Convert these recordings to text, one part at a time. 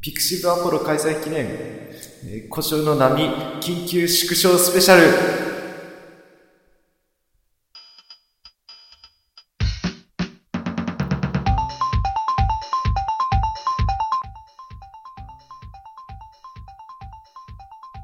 ピクシブアポロ開催記念、えー、故障の波緊急縮小スペシャル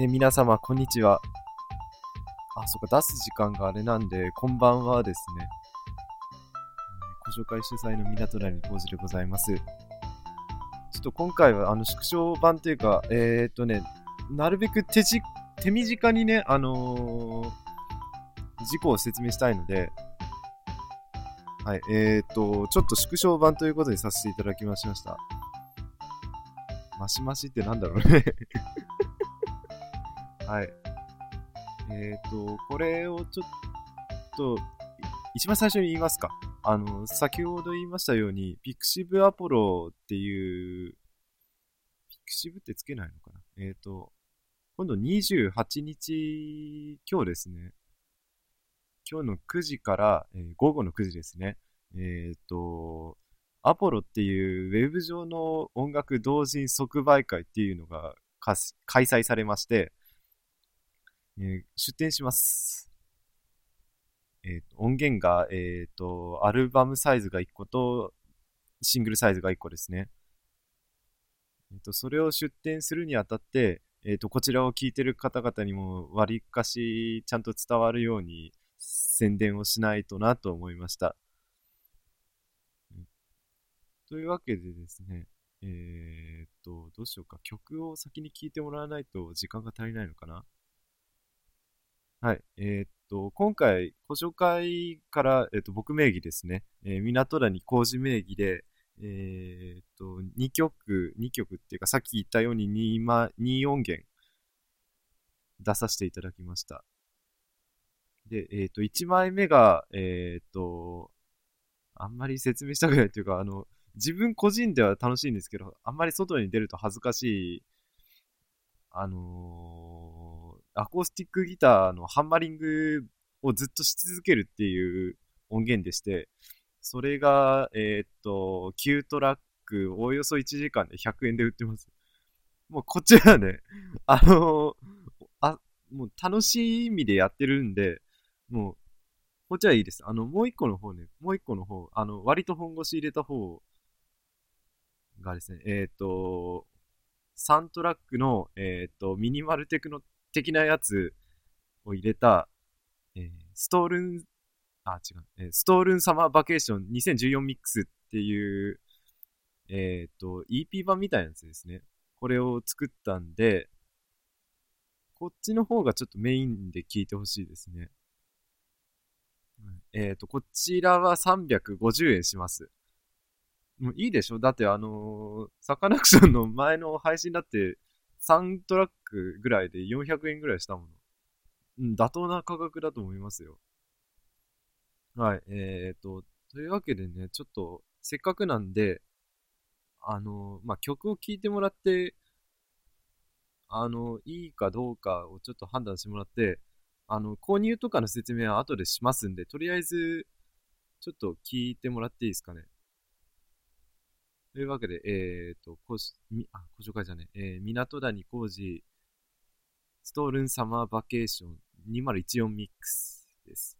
えー、皆様、こんにちは。あ、そっか、出す時間があれなんで、こんばんはですね。ご紹介主催の港谷浩二でございます。ちょっと今回はあの縮小版というか、えー、っとね、なるべく手じ手短にね、あのー、事項を説明したいので、はい、えー、っと、ちょっと縮小版ということにさせていただきましました。マシマシってなんだろうね はい。えっ、と、これをちょっと、一番最初に言いますか。あの、先ほど言いましたように、ピクシブアポロっていう、ピクシブってつけないのかな？えっ、ー、と、今度28日、今日ですね。今日の9時から、えー、午後の9時ですね。えっ、ー、と、アポロっていうウェブ上の音楽同人即売会っていうのが開催されまして、えー、出展します。えー、音源が、えっ、ー、と、アルバムサイズが1個と、シングルサイズが1個ですね。えっ、ー、と、それを出展するにあたって、えっ、と、こちらを聞いてる方々にも割かしちゃんと伝わるように宣伝をしないとなと思いました。というわけでですね、えっと、どうしようか。曲を先に聴いてもらわないと時間が足りないのかなはい。えー、っと、今回、ご紹介から、え、っと、僕名義ですね。えー、港谷工事名義で、えー、っと、2曲、2曲っていうか、さっき言ったように 2, ま2音源出させていただきました。で、えっと、1枚目が、えっと、あんまり説明したくないっていうか、あの、自分個人では楽しいんですけど、あんまり外に出ると恥ずかしい、あのーアコースティックギターのハンマリングをずっとし続けるっていう音源でして、それが、えー、っと、9トラック、おおよそ1時間で100円で売ってます。もうこっちはね、あのあ、もう楽しい意味でやってるんで、もう、こっちはいいです。あの、もう一個の方ね、もう一個の方、あの、割と本腰入れた方がですね、えっ、ー、と、3トラックの、えっ、と、ミニマルテクノ的なやつを入れた、えー、ストールン、あ、違う、えー、ストールンサマーバケーション2014ミックスっていう、えっ、ー、と、EP 版みたいなやつですね。これを作ったんで、こっちの方がちょっとメインで聴いてほしいですね。えっ、ー、と、こちらは350円します。もういいでしょ？だってあのー、サカナクションの前の配信だって3トラックぐらいで400円ぐらいしたもの。うん、妥当な価格だと思いますよ。はい、えーと、というわけでね、ちょっと、せっかくなんで、あの、まあ、曲を聴いてもらって、あの、いいかどうかをちょっと判断してもらって、あの、購入とかの説明は後でしますんで、とりあえず、ちょっと聞いてもらっていいですかね。というわけで、えっ、ー、と、こし、み、あ、ご紹介じゃねえ、ー、港谷工事、ストールンサマーバケーション2014ミックスです。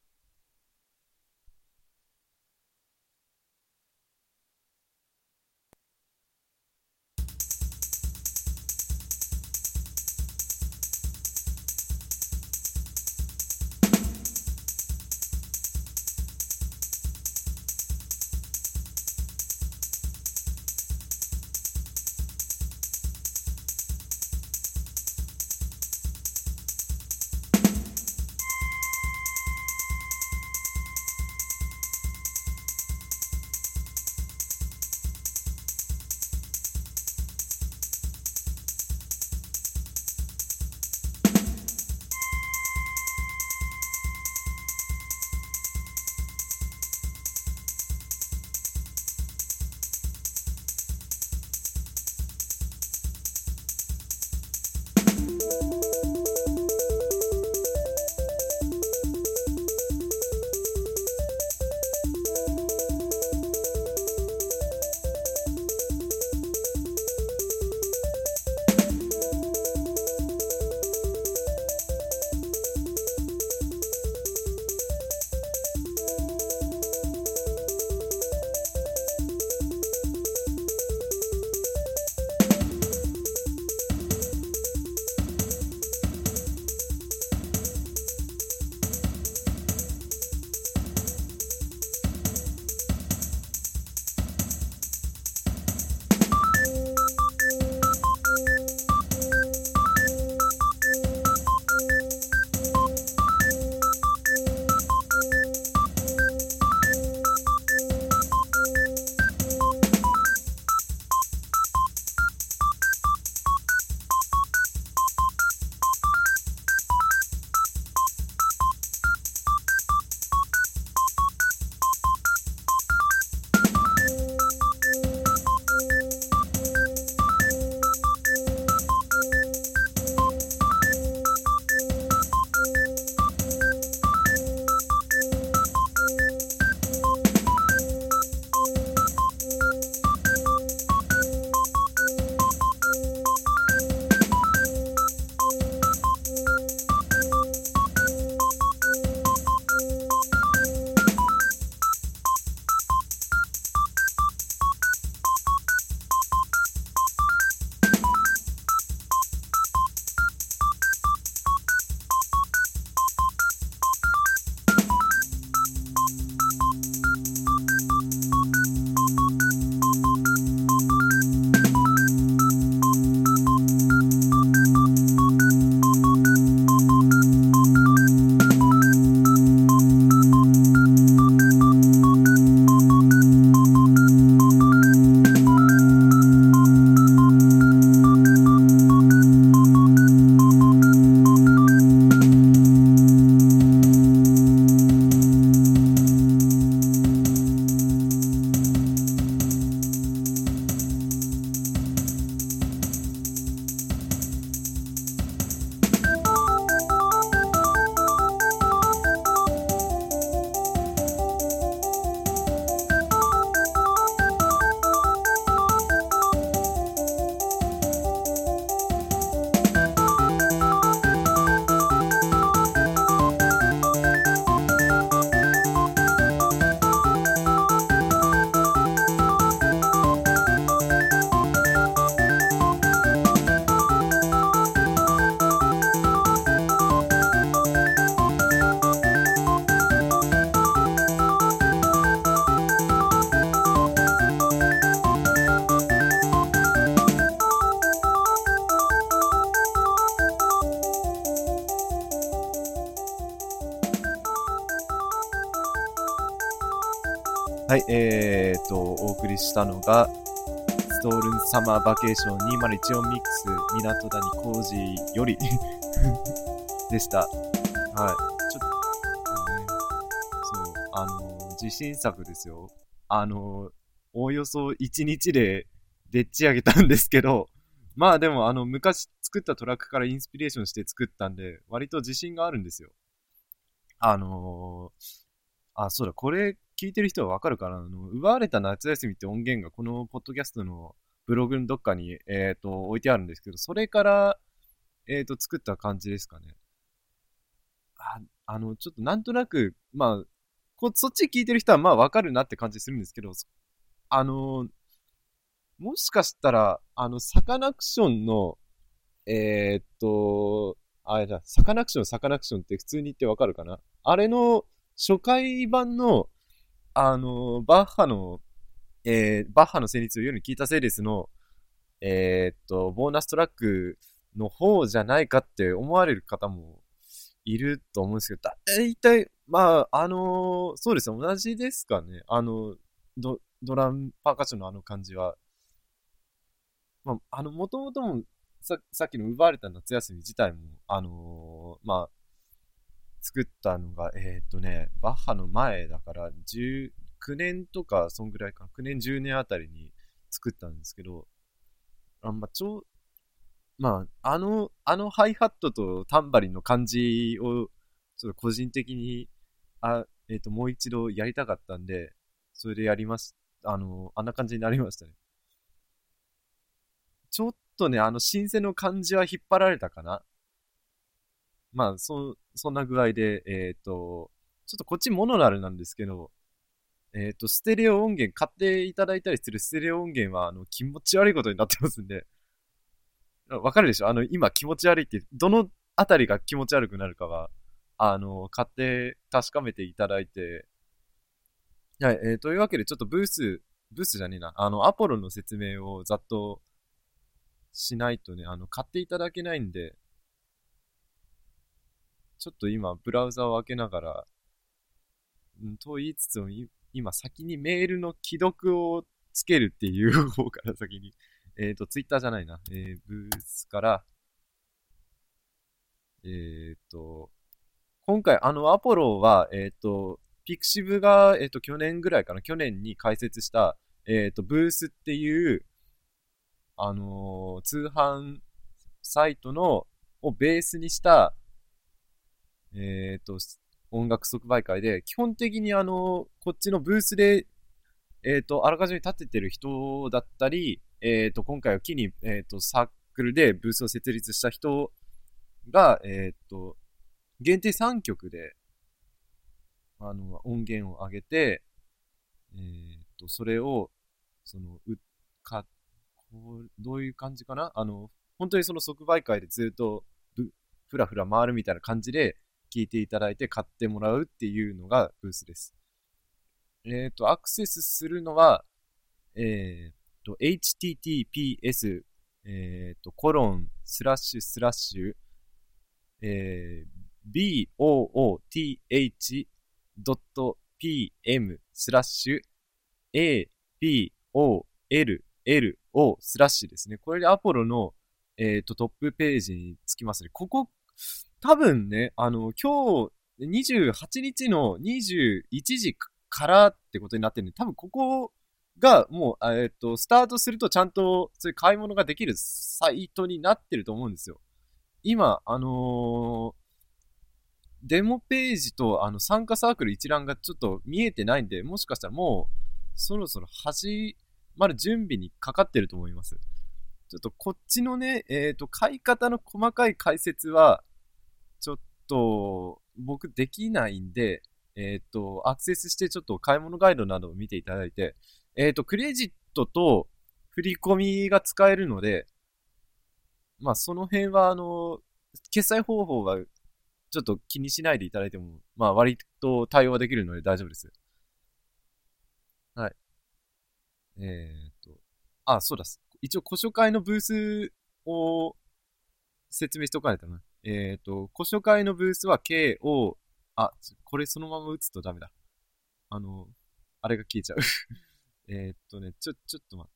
はい、えー、っと、お送りしたのが、ストールンサマーバケーション2014ミックス港谷浩二より でした。はい。ちょっとね、そう、あの、自信作ですよ。あの、おおよそ1日ででっち上げたんですけど、まあでも、あの、昔作ったトラックからインスピレーションして作ったんで、割と自信があるんですよ。あのー、あ、そうだ、これ聞いてる人はわかるかなあの、奪われた夏休みって音源がこのポッドキャストのブログのどっかに、えっ、ー、と、置いてあるんですけど、それから、えっ、ー、と、作った感じですかね。あ、あの、ちょっとなんとなく、まあ、こそっち聞いてる人はまあわかるなって感じするんですけど、あの、もしかしたら、あの、サカナクションの、えー、っと、あれだ、サカナクション、サカナクションって普通に言ってわかるかな？あれの初回版の、あの、バッハの、えー、バッハの旋律を夜に聞いたせいですの、えー、っと、ボーナストラックの方じゃないかって思われる方もいると思うんですけど、だいたい、まあ、あの、そうですね、同じですかね。あの、ド、ドラム、パーカッションのあの感じは。まあ、あの、もともともさ、さっきの奪われた夏休み自体も、あのー、まあ、作ったのが、えー、っとね、バッハの前だから、19年とか、そんぐらいか、9年、10年あたりに作ったんですけど、あんま、ちょ、まあ、あの、あのハイハットとタンバリンの感じを、ちょっと個人的に、あ、えっ、と、もう一度やりたかったんで、それでやります。あの、あんな感じになりましたね。ちょっとね、あの、新鮮の感じは引っ張られたかな。まあ、そ、そんな具合で、えっ、ー、と、ちょっとこっちモノラルなんですけど、えっ、ー、と、ステレオ音源買っていただいたりするステレオ音源は、あの、気持ち悪いことになってますんで、わかるでしょ？あの、今気持ち悪いって、どのあたりが気持ち悪くなるかは、あの、買って確かめていただいて、はい、えー、というわけでちょっとブース、ブースじゃねえな、あの、アポロの説明をざっとしないとね、あの、買っていただけないんで、ちょっと今、ブラウザを開けながら、うんと言いつつも、今、先にメールの既読をつけるっていう方から先に、えっ、ー、と、ツイッターじゃないな、えー、ブースから、えっ、ー、と、今回、あの、アポロは、えっ、と、ピクシブが、えっ、と、去年ぐらいかな、去年に開設した、えっ、と、ブースっていう、あの、通販サイトの、をベースにした、えっ、ー、と、音楽即売会で、基本的にあの、こっちのブースで、えっ、ー、と、あらかじめ立ててる人だったり、えっ、と、今回を機に、えっ、と、サークルでブースを設立した人が、えっ、と、限定3曲で、あの、音源を上げて、えっ、と、それを、その、う、か、こう、どういう感じかな？あの、本当にその即売会でずっとふらふら回るみたいな感じで聞いていただいて買ってもらうっていうのがブースです。えっ、ー、と、アクセスするのは、えっ、ー、と、https、えっ、ー、と、コロン、スラッシュ、スラッシュ、えー、booth.pm スラッシュ apollo スラッシュですね。これでアポロの、えっ、と、トップページにつきますね。ここ、多分ね、あの、今日、28日の21時からってことになってるんで、多分ここがもう、えっ、ー、と、スタートするとちゃんとそういう買い物ができるサイトになってると思うんですよ。今、あのー、デモページとあの参加サークル一覧がちょっと見えてないんで、もしかしたらもう、そろそろ始まる準備にかかってると思います。ちょっとこっちのね、えっ、ー、と、買い方の細かい解説は、ちょっと、僕できないんで、えっ、ー、と、アクセスしてちょっと買い物ガイドなどを見ていただいて、えっ、ー、と、クレジットと振り込みが使えるので、まあ、その辺は、あの、決済方法はちょっと気にしないでいただいても、まあ、割と対応はできるので大丈夫です。はい。えー、っと、あ、そうだ。一応、古書会のブースを説明しておかないとな。えー、っと、古書会のブースは KO、あ、これそのまま打つとダメだ。あの、あれが消えちゃう えっとね、ちょ、ちょっと待っ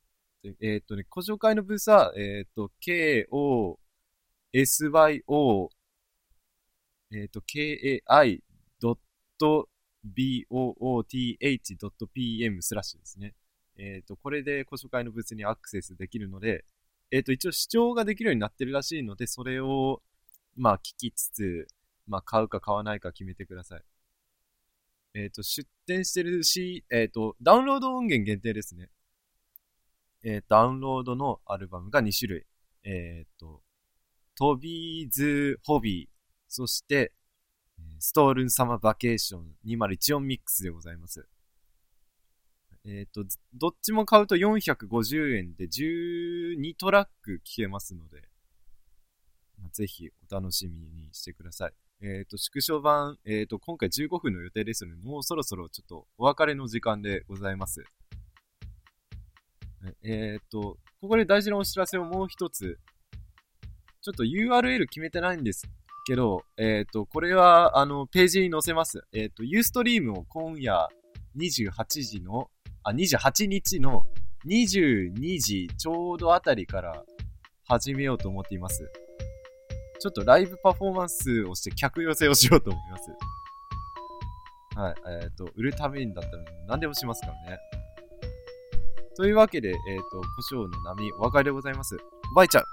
て。えーっとね、ご紹介のブースは、えーっと、KO、SYO、えっと、kai.booth.pm スラッシュですね。えーっと、これでご紹介のブースにアクセスできるので、えーっと、一応視聴ができるようになってるらしいので、それを、まあ、聞きつつ、まあ、買うか買わないか決めてください。えっ、と、出店してるし、えっ、と、ダウンロード音源限定ですね。えーダウンロードのアルバムが2種類。えっ、と、トビーズ・ホビー、そして、ストールン・サマー・バケーション2014ミックスでございます。えっ、と、どっちも買うと450円で12トラック聴けますので、ぜひお楽しみにしてください。えっ、と、縮小版、えっ、と、今回15分の予定ですので、もうそろそろちょっとお別れの時間でございます。えっ、と、ここで大事なお知らせをもう一つ。ちょっと URL 決めてないんですけど、えっ、と、これは、あの、ページに載せます。えっ、と、Ustream を今夜28時の、あ、28日の22時ちょうどあたりから始めようと思っています。ちょっとライブパフォーマンスをして客寄せをしようと思います。はい。えっ、と、売るためにだったら何でもしますからね。というわけで、えっ、と、胡椒の波、お別れでございます。ばいちゃん